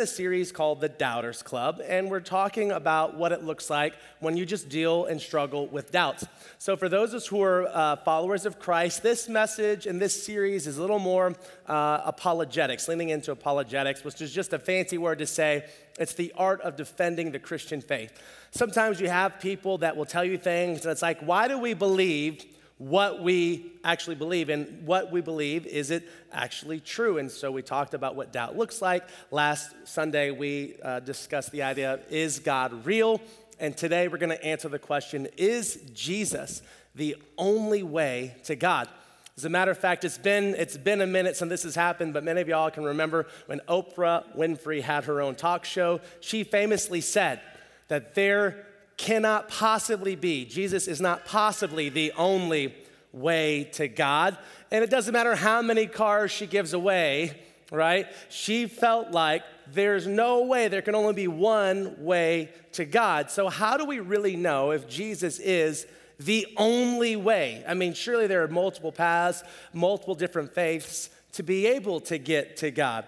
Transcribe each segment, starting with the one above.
in a series called The Doubters Club, and we're talking about what it looks like when you just deal and struggle with doubts. So, for those of us who are uh, followers of Christ, this message and this series is a little more uh, apologetics, leaning into apologetics, which is just a fancy word to say it's the art of defending the Christian faith. Sometimes you have people that will tell you things, and it's like, why do we believe? What we actually believe. And what we believe, is it actually true? And so we talked about what doubt looks like. Last Sunday, we uh, discussed the idea of is God real? And today, we're going to answer the question is Jesus the only way to God? As a matter of fact, it's been, it's been a minute since this has happened, but many of y'all can remember when Oprah Winfrey had her own talk show. She famously said that there cannot possibly be, Jesus is not possibly the only way to God. And it doesn't matter how many cars she gives away, right? She felt like there's no way, there can only be one way to God. So, how do we really know if Jesus is the only way? I mean, surely there are multiple paths, multiple different faiths to be able to get to God.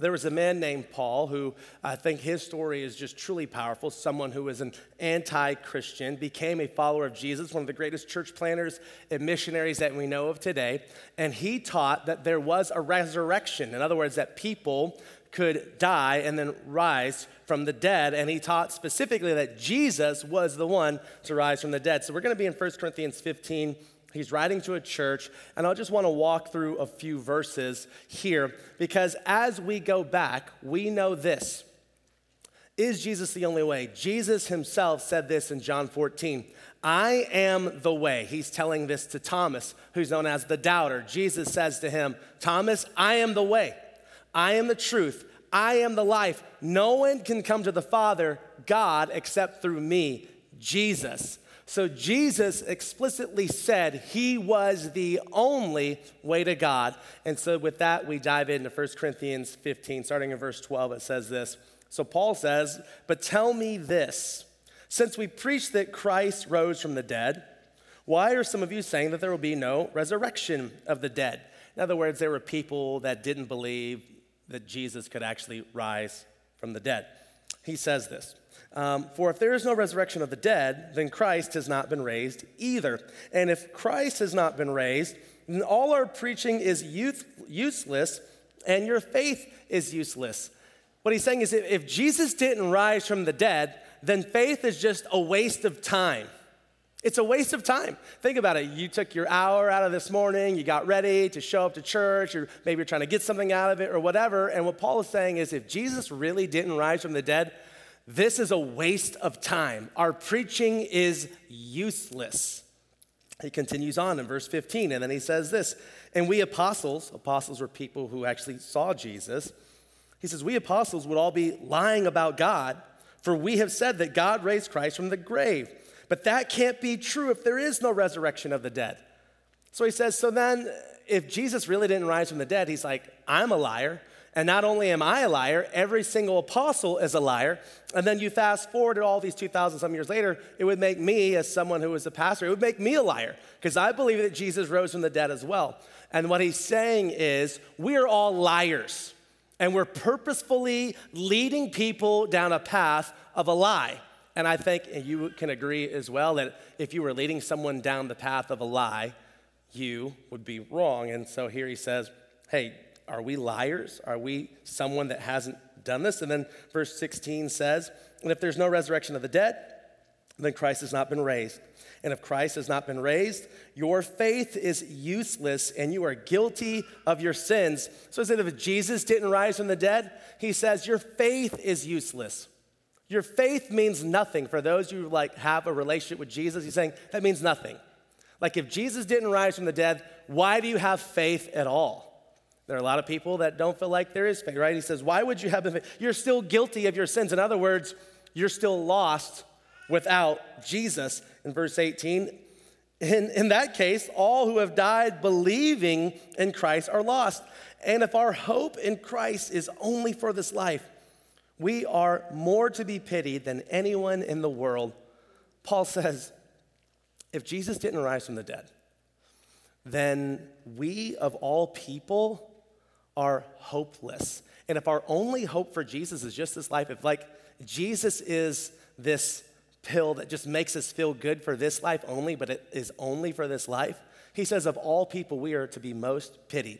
There was a man named Paul who I think his story is just truly powerful. Someone who was an anti Christian, became a follower of Jesus, one of the greatest church planners and missionaries that we know of today. And he taught that there was a resurrection. In other words, that people could die and then rise from the dead. And he taught specifically that Jesus was the one to rise from the dead. So we're going to be in 1 Corinthians 15 He's writing to a church, and I just want to walk through a few verses here because as we go back, we know this. Is Jesus the only way? Jesus himself said this in John 14 I am the way. He's telling this to Thomas, who's known as the doubter. Jesus says to him, Thomas, I am the way, I am the truth, I am the life. No one can come to the Father, God, except through me, Jesus. So Jesus explicitly said he was the only way to God. And so with that, we dive into 1 Corinthians 15, starting in verse 12. It says this. So Paul says, But tell me this since we preach that Christ rose from the dead, why are some of you saying that there will be no resurrection of the dead? In other words, there were people that didn't believe that Jesus could actually rise from the dead. He says this um, For if there is no resurrection of the dead, then Christ has not been raised either. And if Christ has not been raised, then all our preaching is youth, useless and your faith is useless. What he's saying is if Jesus didn't rise from the dead, then faith is just a waste of time. It's a waste of time. Think about it. You took your hour out of this morning, you got ready to show up to church, or maybe you're trying to get something out of it or whatever. And what Paul is saying is if Jesus really didn't rise from the dead, this is a waste of time. Our preaching is useless. He continues on in verse 15, and then he says this And we apostles, apostles were people who actually saw Jesus. He says, We apostles would all be lying about God, for we have said that God raised Christ from the grave. But that can't be true if there is no resurrection of the dead. So he says, So then, if Jesus really didn't rise from the dead, he's like, I'm a liar. And not only am I a liar, every single apostle is a liar. And then you fast forward to all these 2,000 some years later, it would make me, as someone who was a pastor, it would make me a liar because I believe that Jesus rose from the dead as well. And what he's saying is, we are all liars. And we're purposefully leading people down a path of a lie. And I think you can agree as well that if you were leading someone down the path of a lie, you would be wrong. And so here he says, hey, are we liars? Are we someone that hasn't done this? And then verse 16 says, And if there's no resurrection of the dead, then Christ has not been raised. And if Christ has not been raised, your faith is useless and you are guilty of your sins. So said, if Jesus didn't rise from the dead, he says your faith is useless. Your faith means nothing. For those who like have a relationship with Jesus, he's saying that means nothing. Like if Jesus didn't rise from the dead, why do you have faith at all? There are a lot of people that don't feel like there is faith, right? He says, Why would you have faith? You're still guilty of your sins. In other words, you're still lost without Jesus. In verse 18, in, in that case, all who have died believing in Christ are lost. And if our hope in Christ is only for this life, we are more to be pitied than anyone in the world. Paul says, if Jesus didn't rise from the dead, then we of all people are hopeless. And if our only hope for Jesus is just this life, if like Jesus is this pill that just makes us feel good for this life only, but it is only for this life, he says, of all people, we are to be most pitied.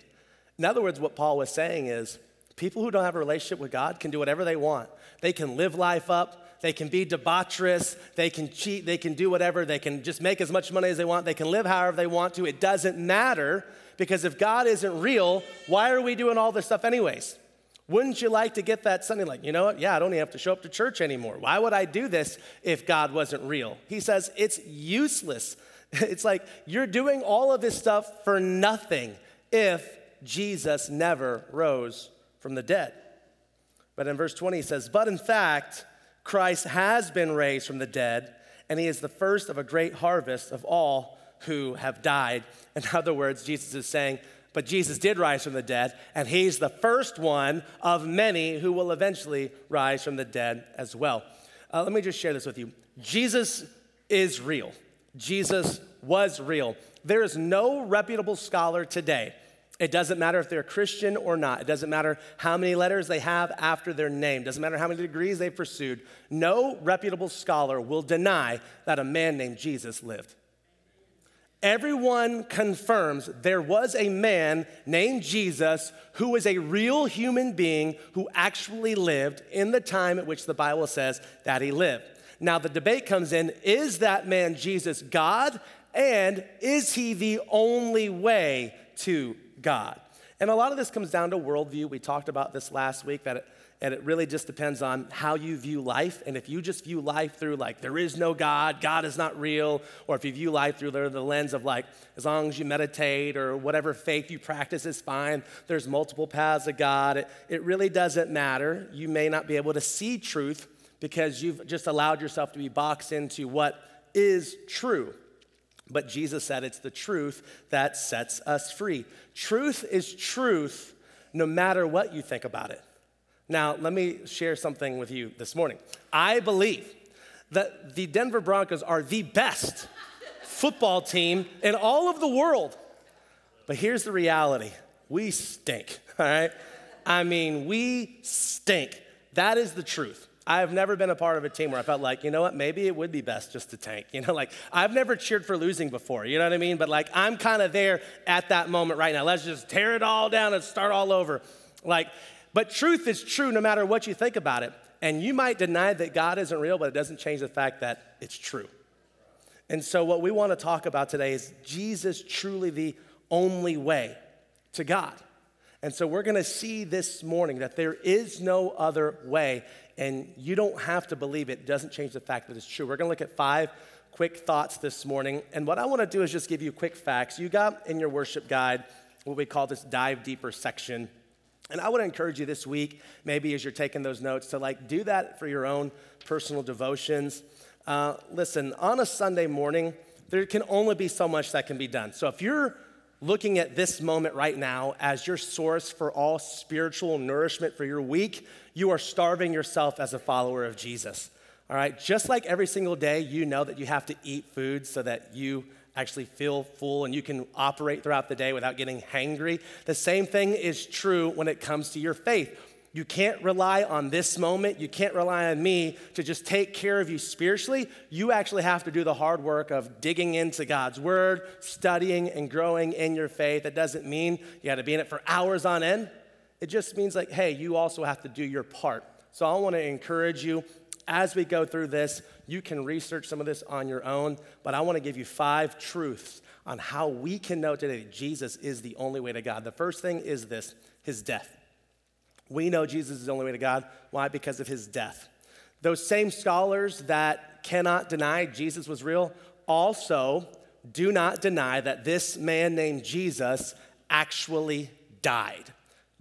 In other words, what Paul was saying is people who don't have a relationship with God can do whatever they want. They can live life up, they can be debaucherous, they can cheat, they can do whatever, they can just make as much money as they want, they can live however they want to. It doesn't matter because if God isn't real, why are we doing all this stuff anyways? Wouldn't you like to get that Sunday, like, you know what? Yeah, I don't even have to show up to church anymore. Why would I do this if God wasn't real? He says it's useless. It's like you're doing all of this stuff for nothing if Jesus never rose from the dead. But in verse 20, he says, But in fact, Christ has been raised from the dead, and he is the first of a great harvest of all who have died. In other words, Jesus is saying, but Jesus did rise from the dead, and he's the first one of many who will eventually rise from the dead as well. Uh, let me just share this with you Jesus is real, Jesus was real. There is no reputable scholar today. It doesn't matter if they're Christian or not. It doesn't matter how many letters they have after their name. It doesn't matter how many degrees they've pursued. No reputable scholar will deny that a man named Jesus lived. Everyone confirms there was a man named Jesus who was a real human being who actually lived in the time at which the Bible says that he lived. Now, the debate comes in is that man Jesus God? And is he the only way to God? And a lot of this comes down to worldview. We talked about this last week that and it really just depends on how you view life. And if you just view life through, like, there is no God, God is not real, or if you view life through the, lens of, like, as long as you meditate or whatever faith you practice is fine, there's multiple paths of God, it, it really doesn't matter. You may not be able to see truth because you've just allowed yourself to be boxed into what is true. But Jesus said it's the truth that sets us free. Truth is truth no matter what you think about it. Now, let me share something with you this morning. I believe that the Denver Broncos are the best football team in all of the world. But here's the reality we stink, all right? I mean, we stink. That is the truth. I have never been a part of a team where I felt like, you know what, maybe it would be best just to tank. You know, like I've never cheered for losing before, you know what I mean? But like I'm kind of there at that moment right now. Let's just tear it all down and start all over. Like, but truth is true no matter what you think about it. And you might deny that God isn't real, but it doesn't change the fact that it's true. And so, what we want to talk about today is Jesus truly the only way to God. And so, we're going to see this morning that there is no other way, and you don't have to believe it. it doesn't change the fact that it's true. We're going to look at five quick thoughts this morning. And what I want to do is just give you quick facts. You got in your worship guide what we call this dive deeper section. And I would encourage you this week, maybe as you're taking those notes, to like do that for your own personal devotions. Uh, listen, on a Sunday morning, there can only be so much that can be done. So if you're looking at this moment right now as your source for all spiritual nourishment for your week, you are starving yourself as a follower of Jesus. All right, just like every single day, you know that you have to eat food so that you actually feel full and you can operate throughout the day without getting hangry. The same thing is true when it comes to your faith. You can't rely on this moment. You can't rely on me to just take care of you spiritually. You actually have to do the hard work of digging into God's word, studying and growing in your faith. That doesn't mean you got to be in it for hours on end. It just means, like, hey, you also have to do your part. So I want to encourage you as we go through this, you can research some of this on your own, but I want to give you five truths on how we can know today that Jesus is the only way to God. The first thing is this his death. We know Jesus is the only way to God. Why? Because of his death. Those same scholars that cannot deny Jesus was real also do not deny that this man named Jesus actually died.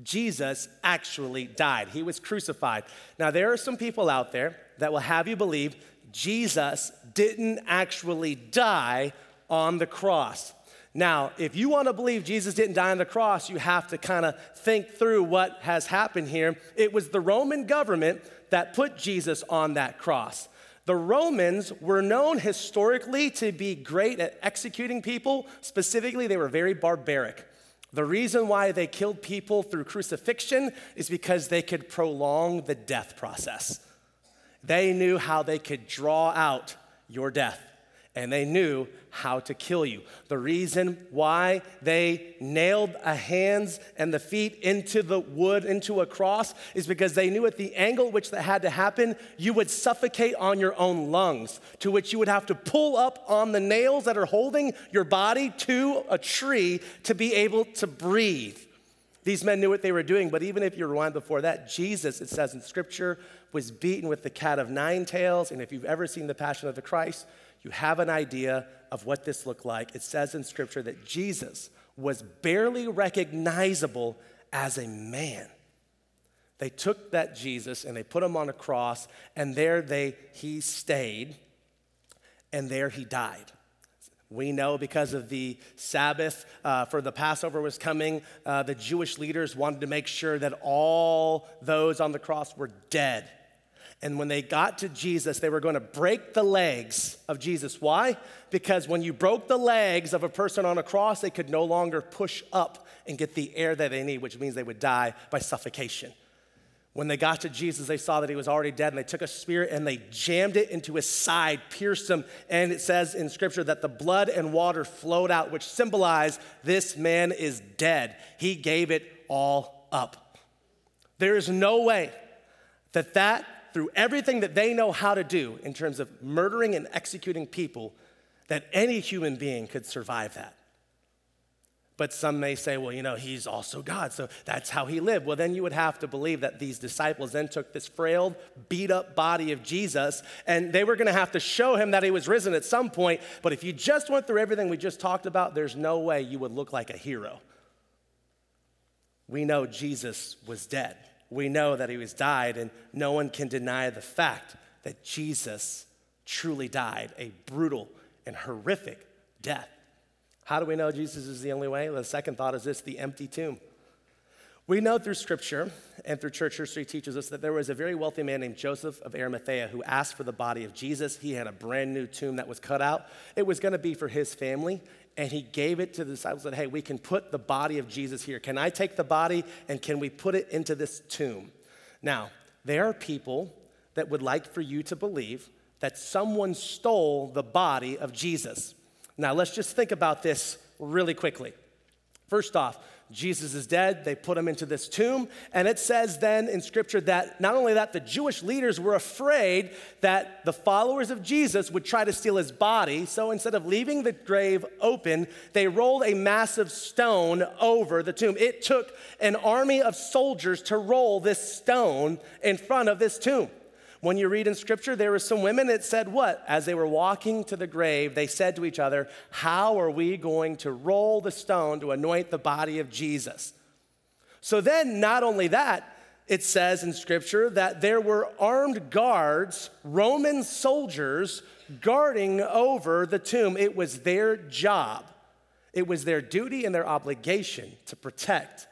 Jesus actually died. He was crucified. Now, there are some people out there that will have you believe Jesus didn't actually die on the cross. Now, if you want to believe Jesus didn't die on the cross, you have to kind of think through what has happened here. It was the Roman government that put Jesus on that cross. The Romans were known historically to be great at executing people. Specifically, they were very barbaric. The reason why they killed people through crucifixion is because they could prolong the death process. They knew how they could draw out your death and they knew how to kill you. The reason why they nailed a hands and the feet into the wood, into a cross, is because they knew at the angle which that had to happen, you would suffocate on your own lungs, to which you would have to pull up on the nails that are holding your body to a tree to be able to breathe. These men knew what they were doing, but even if you rewind before that, Jesus, it says in Scripture, was beaten with the cat of nine tails. And if you've ever seen the Passion of the Christ, you have an idea of what this looked like. It says in Scripture that Jesus was barely recognizable as a man. They took that Jesus and they put him on a cross, and there they, he stayed, and there he died. We know because of the Sabbath uh, for the Passover was coming, uh, the Jewish leaders wanted to make sure that all those on the cross were dead. And when they got to Jesus, they were going to break the legs of Jesus. Why? Because when you broke the legs of a person on a cross, they could no longer push up and get the air that they need, which means they would die by suffocation. When they got to Jesus, they saw that he was already dead, and they took a spear and they jammed it into his side, pierced him. And it says in scripture that the blood and water flowed out, which symbolized this man is dead. He gave it all up. There is no way that that through everything that they know how to do in terms of murdering and executing people, that any human being could survive that. But some may say, well, you know, he's also God, so that's how he lived. Well, then you would have to believe that these disciples then took this frail, beat up body of Jesus, and they were gonna have to show him that he was risen at some point. But if you just went through everything we just talked about, there's no way you would look like a hero. We know Jesus was dead we know that he was died, and no one can deny the fact that Jesus truly died a brutal and horrific death. How do we know Jesus is the only way? The second thought is this the empty tomb. We know through scripture and through church history teaches us that there was a very wealthy man named Joseph of Arimathea who asked for the body of Jesus. He had a brand new tomb that was cut out. It was going to be for his family, and he gave it to the disciples and said, Hey, we can put the body of Jesus here. Can I take the body and can we put it into this tomb? Now, there are people that would like for you to believe that someone stole the body of Jesus. Now, let's just think about this really quickly. First off, Jesus is dead. They put him into this tomb. And it says then in scripture that not only that, the Jewish leaders were afraid that the followers of Jesus would try to steal his body. So instead of leaving the grave open, they rolled a massive stone over the tomb. It took an army of soldiers to roll this stone in front of this tomb. When you read in scripture, there were some women that said, What? As they were walking to the grave, they said to each other, How are we going to roll the stone to anoint the body of Jesus? So then, not only that, it says in scripture that there were armed guards, Roman soldiers, guarding over the tomb. It was their job, it was their duty and their obligation to protect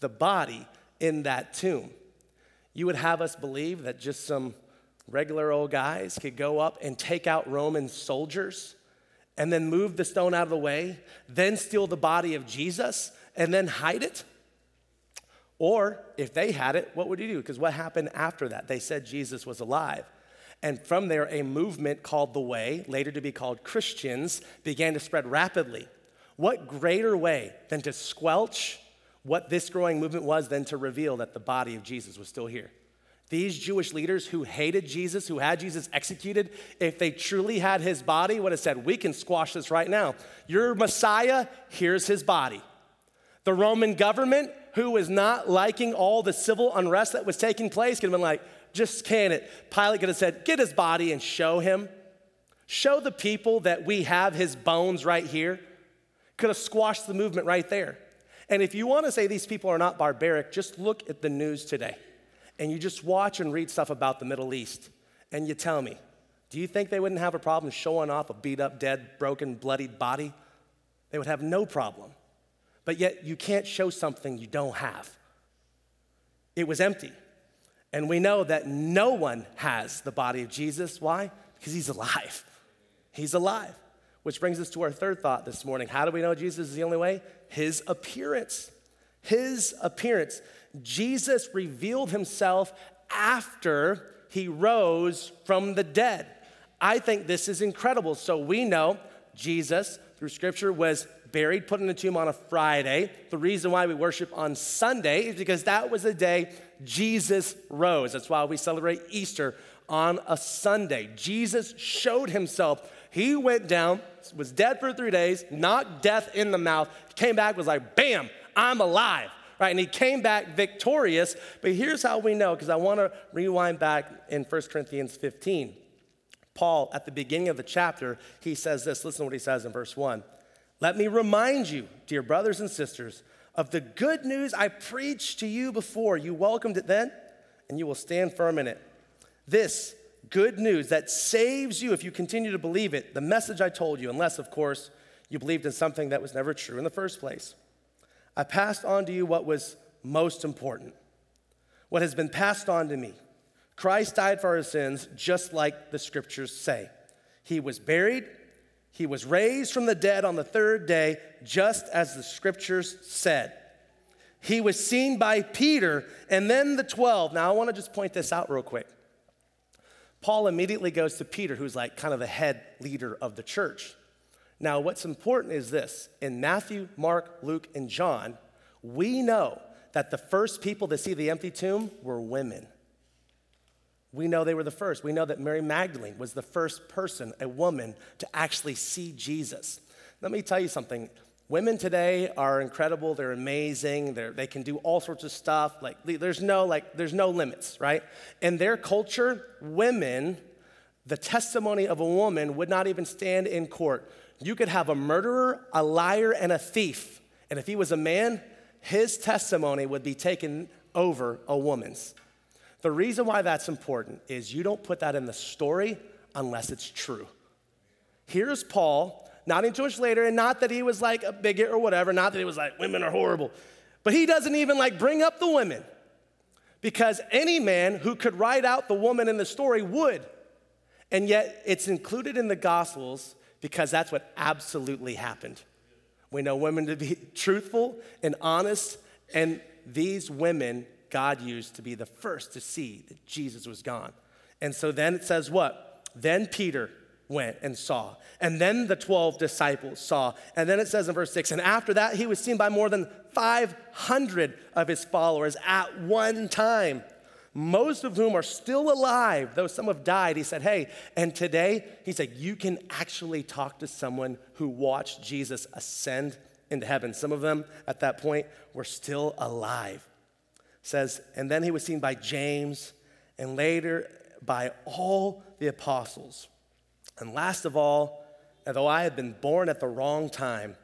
the body in that tomb. You would have us believe that just some regular old guys could go up and take out Roman soldiers and then move the stone out of the way, then steal the body of Jesus and then hide it? Or if they had it, what would you do? Because what happened after that? They said Jesus was alive. And from there, a movement called the Way, later to be called Christians, began to spread rapidly. What greater way than to squelch what this growing movement was than to reveal that the body of Jesus was still here? These Jewish leaders who hated Jesus, who had Jesus executed, if they truly had his body, would have said, We can squash this right now. Your Messiah, here's his body. The Roman government, who was not liking all the civil unrest that was taking place, could have been like, Just can it. Pilate could have said, Get his body and show him. Show the people that we have his bones right here. Could have squashed the movement right there. And if you want to say these people are not barbaric, just look at the news today and you just watch and read stuff about the Middle East, and you tell me, do you think they wouldn't have a problem showing off a beat up, dead, broken, bloodied body? They would have no problem. But yet, you can't show something you don't have. It was empty. And we know that no one has the body of Jesus. Why? Because he's alive. He's alive Which brings us to our third thought this morning. How do we know Jesus is the only way? His appearance. His appearance. Jesus revealed himself after he rose from the dead. I think this is incredible. So we know Jesus, through scripture, was buried, put in a tomb on a Friday. The reason why we worship on Sunday is because that was the day Jesus rose. That's why we celebrate Easter on a Sunday. Jesus showed himself. He went down, was dead for three days, knocked death in the mouth, came back, was like, bam, I'm alive. Right, and he came back victorious. But here's how we know, because I want to rewind back in 1 Corinthians 15. Paul, at the beginning of the chapter, he says this. Listen to what he says in verse 1. Let me remind you, dear brothers and sisters, of the good news I preached to you before. You welcomed it then, and you will stand firm in it. This good news that saves you if you continue to believe it, the message I told you, unless, of course, you believed in something that was never true in the first place. I passed on to you what was most important, what has been passed on to me. Christ died for our sins, just like the scriptures say. He was buried he was raised from the dead on the third day, just as the scriptures said. He was seen by Peter and then the 12. Now, I want to just point this out real quick. Paul immediately goes to Peter, who's like kind of the head leader of the church. Now, what's important is this in Matthew, Mark, Luke, and John, we know that the first people to see the empty tomb were women. We know they were the first. We know that Mary Magdalene was the first person, a woman, to actually see Jesus. Let me tell you something. Women today are incredible. They're amazing. They're, they can do all sorts of stuff. Like there's no like there's no limits, right? In their culture, women, the testimony of a woman would not even stand in court. You could have a murderer, a liar, and a thief, and if he was a man, his testimony would be taken over a woman's. The reason why that's important is you don't put that in the story unless it's true. Here's Paul, not into much later, and not that he was like a bigot or whatever, not that he was like, women are horrible, but he doesn't even like bring up the women because any man who could write out the woman in the story would. And yet it's included in the Gospels because that's what absolutely happened. We know women to be truthful and honest, and these women God used to be the first to see that Jesus was gone. And so then it says what? Then Peter went and saw. And then the 12 disciples saw. And then it says in verse 6 and after that, he was seen by more than 500 of his followers at one time, most of whom are still alive, though some have died. He said, Hey, and today, he said, you can actually talk to someone who watched Jesus ascend into heaven. Some of them at that point were still alive says, and then he was seen by James and later by all the apostles. And last of all, though I had been born at the wrong time,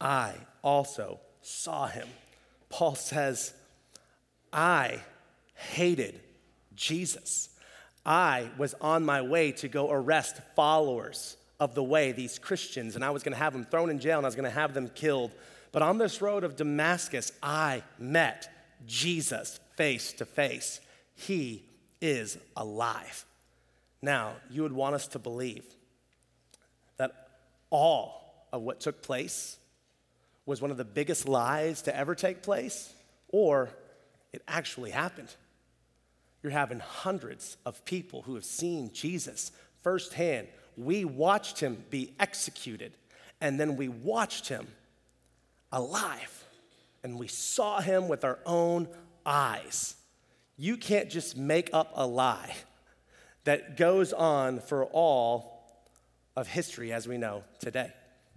I also saw him. Paul says, I hated Jesus. I was on my way to go arrest followers of the way, these Christians, and I was going to have them thrown in jail and I was going to have them killed. But on this road of Damascus, I met Jesus face to face. He is alive. Now, you would want us to believe that all of what took place was one of the biggest lies to ever take place, or it actually happened. You're having hundreds of people who have seen Jesus firsthand. We watched him be executed, and then we watched him alive and we saw him with our own eyes. You can't just make up a lie that goes on for all of history as we know today.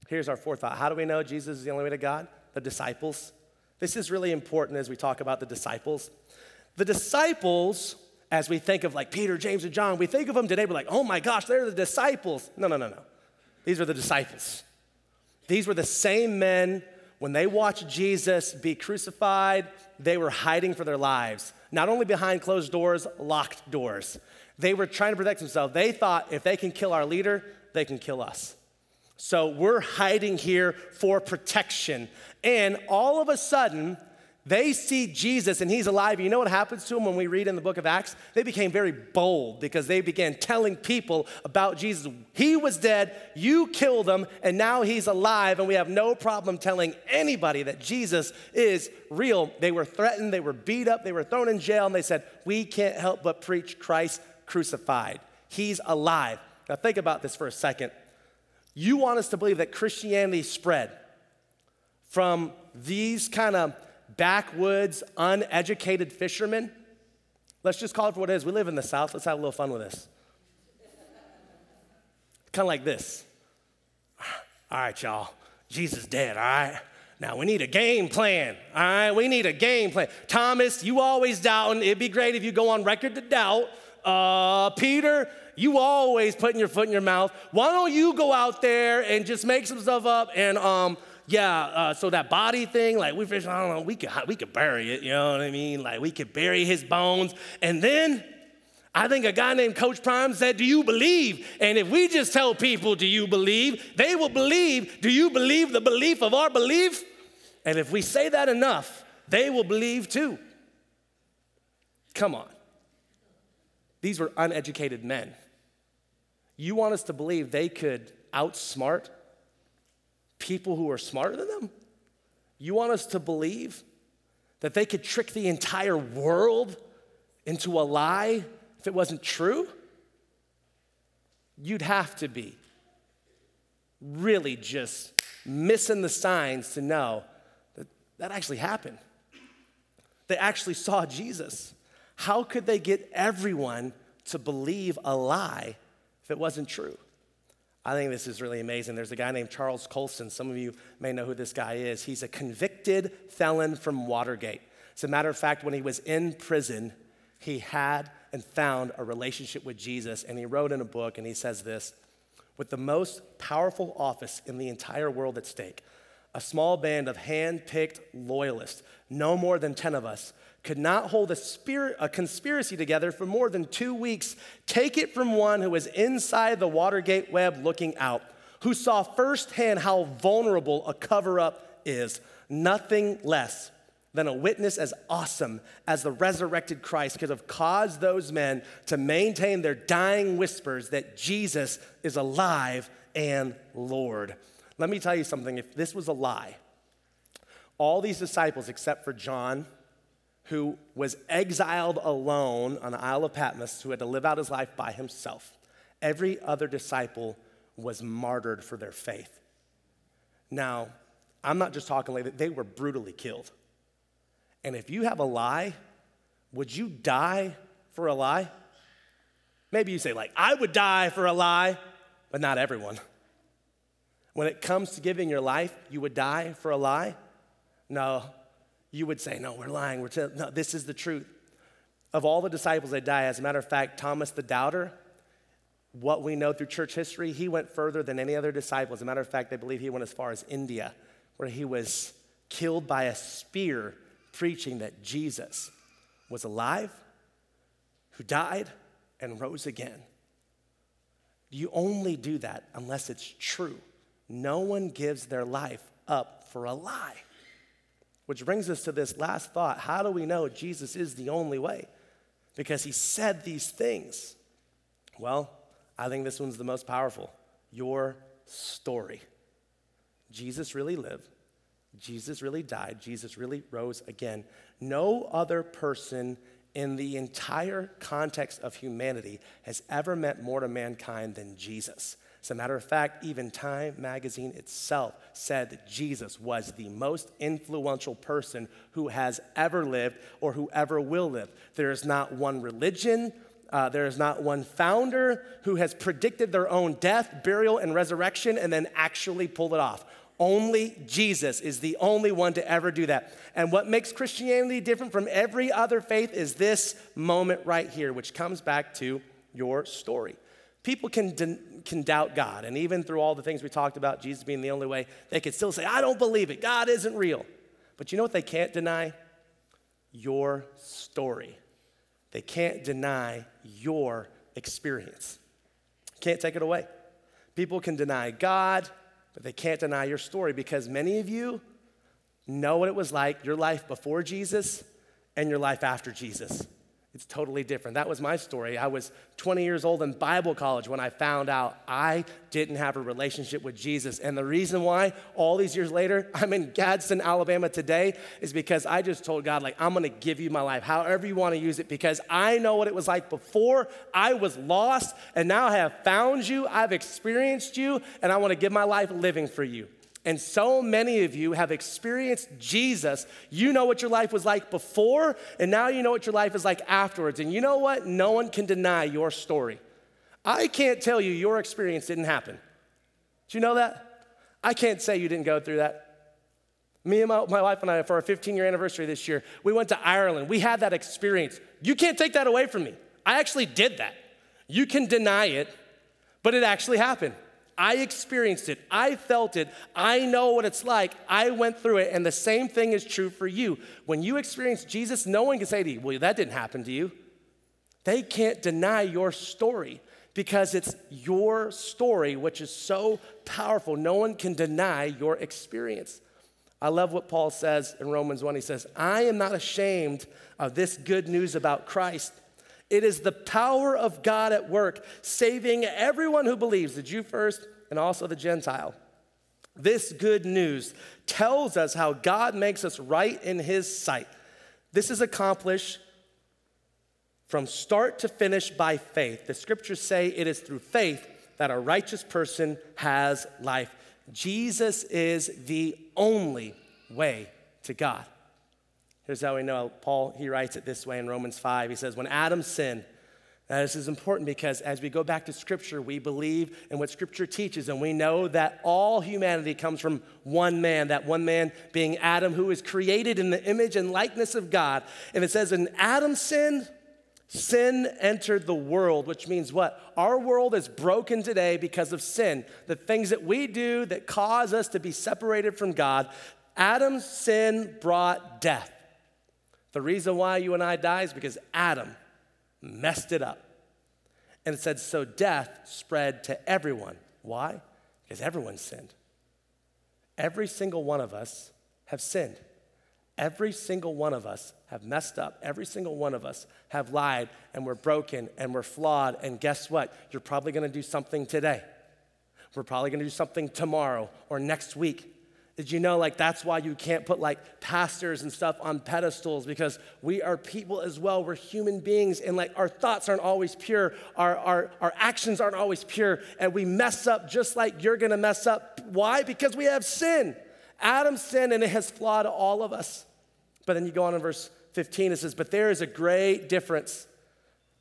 Here's our fourth thought How do we know Jesus is the only way to God? The disciples. This is really important as we talk about the disciples. The disciples, as we think of like Peter, James, and John, we think of them today, we're like, oh my gosh, they're the disciples. No, no, no, no. These are the disciples. These were the same men when they watched Jesus be crucified, they were hiding for their lives, not only behind closed doors, locked doors. They were trying to protect themselves. They thought if they can kill our leader, they can kill us. So we're hiding here for protection. And all of a sudden, They see Jesus and he's alive. You know what happens to them when we read in the book of Acts? They became very bold because they began telling people about Jesus. He was dead, you killed him, and now he's alive, and we have no problem telling anybody that Jesus is real. They were threatened, they were beat up, they were thrown in jail, and they said, We can't help but preach Christ crucified. He's alive. Now, think about this for a second. You want us to believe that Christianity spread from these kind of backwoods, uneducated fishermen. Let's just call it for what it is. We live in the South. Let's have a little fun with this. kind of like this. All right, y'all. Jesus dead, all right? Now we need a game plan, all right? We need a game plan. Thomas, you always doubting. It'd be great if you go on record to doubt. Uh, Peter, you always putting your foot in your mouth. Why don't you go out there and just make some stuff up and um, yeah, uh, so that body thing, like we I don't know, we could, we could bury it, you know what I mean? Like we could bury his bones. And then I think a guy named Coach Prime said, Do you believe? And if we just tell people, Do you believe? they will believe, Do you believe the belief of our belief? And if we say that enough, they will believe too. Come on. These were uneducated men. You want us to believe they could outsmart people who are smarter than them? You want us to believe that they could trick the entire world into a lie if it wasn't true? You'd have to be really just missing the signs to know that that actually happened. They actually saw Jesus. How could they get everyone to believe a lie if it wasn't true? I think this is really amazing. There's a guy named Charles Colson. Some of you may know who this guy is. He's a convicted felon from Watergate. As a matter of fact, when he was in prison, he had and found a relationship with Jesus, and he wrote in a book, and he says this With the most powerful office in the entire world at stake, a small band of hand picked loyalists, no more than 10 of us, could not hold a, a conspiracy together for more than two weeks. Take it from one who was inside the Watergate web looking out, who saw firsthand how vulnerable a cover up is. Nothing less than a witness as awesome as the resurrected Christ could have caused those men to maintain their dying whispers that Jesus is alive and Lord. Let me tell you something if this was a lie, all these disciples, except for John, who was exiled alone on the Isle of Patmos, who had to live out his life by himself. Every other disciple was martyred for their faith. Now, I'm not just talking like that, they were brutally killed. And if you have a lie, would you die for a lie? Maybe you say, like, I would die for a lie, but not everyone. When it comes to giving your life, you would die for a lie? No, you would say, No, we're lying. We're no, this is the truth. Of all the disciples that die, as a matter of fact, Thomas the doubter, what we know through church history, he went further than any other disciple. As a matter of fact, they believe he went as far as India, where he was killed by a spear preaching that Jesus was alive, who died, and rose again. You only do that unless it's true. No one gives their life up for a lie. Which brings us to this last thought. How do we know Jesus is the only way? Because he said these things. Well, I think this one's the most powerful your story. Jesus really lived. Jesus really died. Jesus really rose again. No other person in the entire context of humanity has ever meant more to mankind than Jesus. As a matter of fact, even Time magazine itself said that Jesus was the most influential person who has ever lived or who ever will live. There is not one religion, uh, there is not one founder who has predicted their own death, burial, and resurrection and then actually pulled it off. Only Jesus is the only one to ever do that. And what makes Christianity different from every other faith is this moment right here, which comes back to your story. People can, can doubt God. And even through all the things we talked about, Jesus being the only way, they could still say, I don't believe it. God isn't real. But you know what they can't deny? Your story. They can't deny your experience. Can't take it away. People can deny God, but they can't deny your story because many of you know what it was like, your life before Jesus and your life after Jesus. It's totally different. That was my story. I was 20 years old in Bible college when I found out I didn't have a relationship with Jesus. And the reason why, all these years later, I'm in Gadsden, Alabama today, is because I just told God, like, I'm gonna give you my life, however you wanna use it, because I know what it was like before. I was lost, and now I have found you, I've experienced you, and I wanna give my life living for you. And so many of you have experienced Jesus. You know what your life was like before, and now you know what your life is like afterwards. And you know what? No one can deny your story. I can't tell you your experience didn't happen. Do you know that? I can't say you didn't go through that. Me and my, my wife and I, for our 15 year anniversary this year, we went to Ireland. We had that experience. You can't take that away from me. I actually did that. You can deny it, but it actually happened. I experienced it. I felt it. I know what it's like. I went through it. And the same thing is true for you. When you experience Jesus, no one can say to you, Well, that didn't happen to you. They can't deny your story because it's your story, which is so powerful. No one can deny your experience. I love what Paul says in Romans 1. He says, I am not ashamed of this good news about Christ it is the power of God at work, saving everyone who believes, the Jew first and also the Gentile. This good news tells us how God makes us right in His sight. This is accomplished from start to finish by faith. The scriptures say it is through faith that a righteous person has life. Jesus is the only way to God. Here's how we know. Paul, he writes it this way in Romans 5. He says, When Adam sinned, now, this is important because as we go back to Scripture, we believe in what Scripture teaches, and we know that all humanity comes from one man, that one man being Adam, who was created in the image and likeness of God. And it says, "In Adam sinned, sin entered the world, which means what? Our world is broken today because of sin. The things that we do that cause us to be separated from God. Adam's sin brought death. The reason why you and I die is because Adam messed it up. And it said, so death spread to everyone. Why? Because everyone sinned. Every single one of us have sinned. Every single one of us have messed up. Every single one of us have lied and we're broken and we're flawed. And guess what? You're probably gonna do something today. We're probably gonna do something tomorrow or next week. Did you know, like, that's why you can't put like pastors and stuff on pedestals because we are people as well. We're human beings, and like, our thoughts aren't always pure, our, our, our actions aren't always pure, and we mess up just like you're gonna mess up. Why? Because we have sin. Adam sinned, and it has flawed all of us. But then you go on in verse 15, it says, But there is a great difference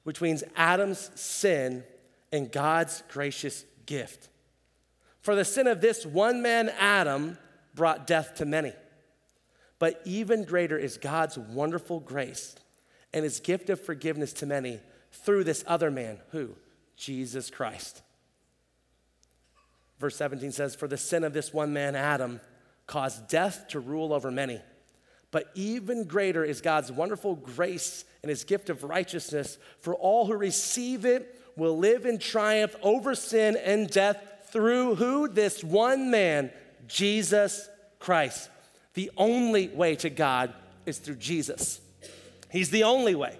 between Adam's sin and God's gracious gift. For the sin of this one man, Adam, brought death to many. But even greater is God's wonderful grace and his gift of forgiveness to many through this other man, who? Jesus Christ. Verse 17 says, For the sin of this one man, Adam, caused death to rule over many. But even greater is God's wonderful grace and his gift of righteousness for all who receive it will live in triumph over sin and death through who? This one man, Jesus Christ. The only way to God is through Jesus. He's the only way.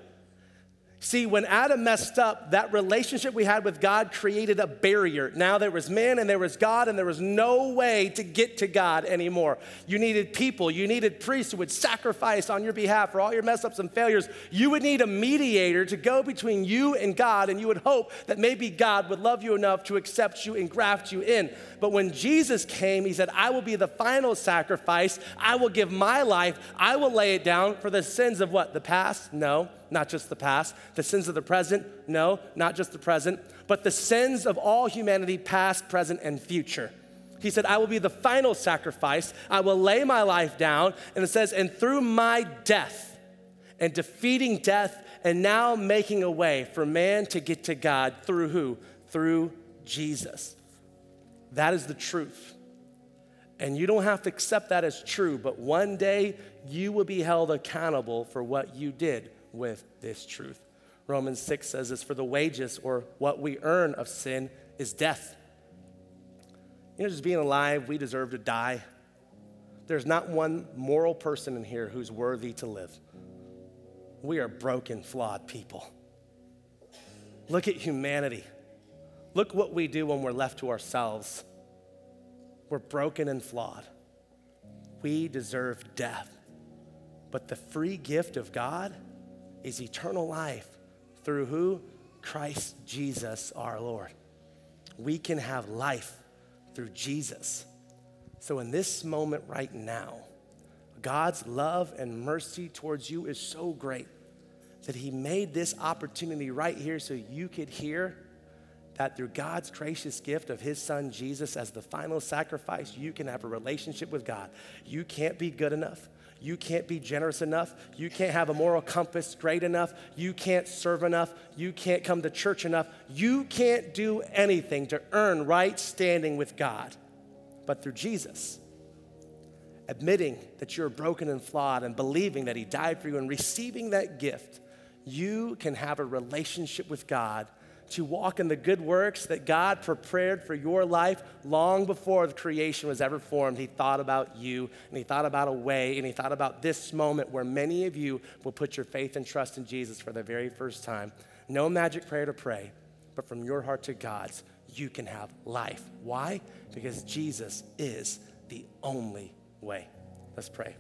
See, when Adam messed up, that relationship we had with God created a barrier. Now there was man and there was God, and there was no way to get to God anymore. You needed people, you needed priests who would sacrifice on your behalf for all your mess ups and failures. You would need a mediator to go between you and God, and you would hope that maybe God would love you enough to accept you and graft you in. But when Jesus came, he said, I will be the final sacrifice. I will give my life. I will lay it down for the sins of what? The past? No not just the past. The sins of the present, no, not just the present, but the sins of all humanity, past, present, and future. He said, I will be the final sacrifice. I will lay my life down. And it says, and through my death and defeating death and now making a way for man to get to God through who? Through Jesus. That is the truth. And you don't have to accept that as true, but one day you will be held accountable for what you did with this truth. Romans 6 says this for the wages or what we earn of sin is death. You know, just being alive, we deserve to die. There's not one moral person in here who's worthy to live. We are broken, flawed people. Look at humanity. Look what we do when we're left to ourselves. We're broken and flawed. We deserve death. But the free gift of God is eternal life through who? Christ Jesus our Lord. We can have life through Jesus. So, in this moment right now, God's love and mercy towards you is so great that He made this opportunity right here so you could hear that through God's gracious gift of His Son Jesus as the final sacrifice, you can have a relationship with God. You can't be good enough. You can't be generous enough. You can't have a moral compass great enough. You can't serve enough. You can't come to church enough. You can't do anything to earn right standing with God. But through Jesus, admitting that you're broken and flawed and believing that He died for you and receiving that gift, you can have a relationship with God to walk in the good works that God prepared for your life long before the creation was ever formed. He thought about you and He thought about a way and He thought about this moment where many of you will put your faith and trust in Jesus for the very first time. No magic prayer to pray, but from your heart to God's, you can have life. Why? Because Jesus is the only way. Let's pray.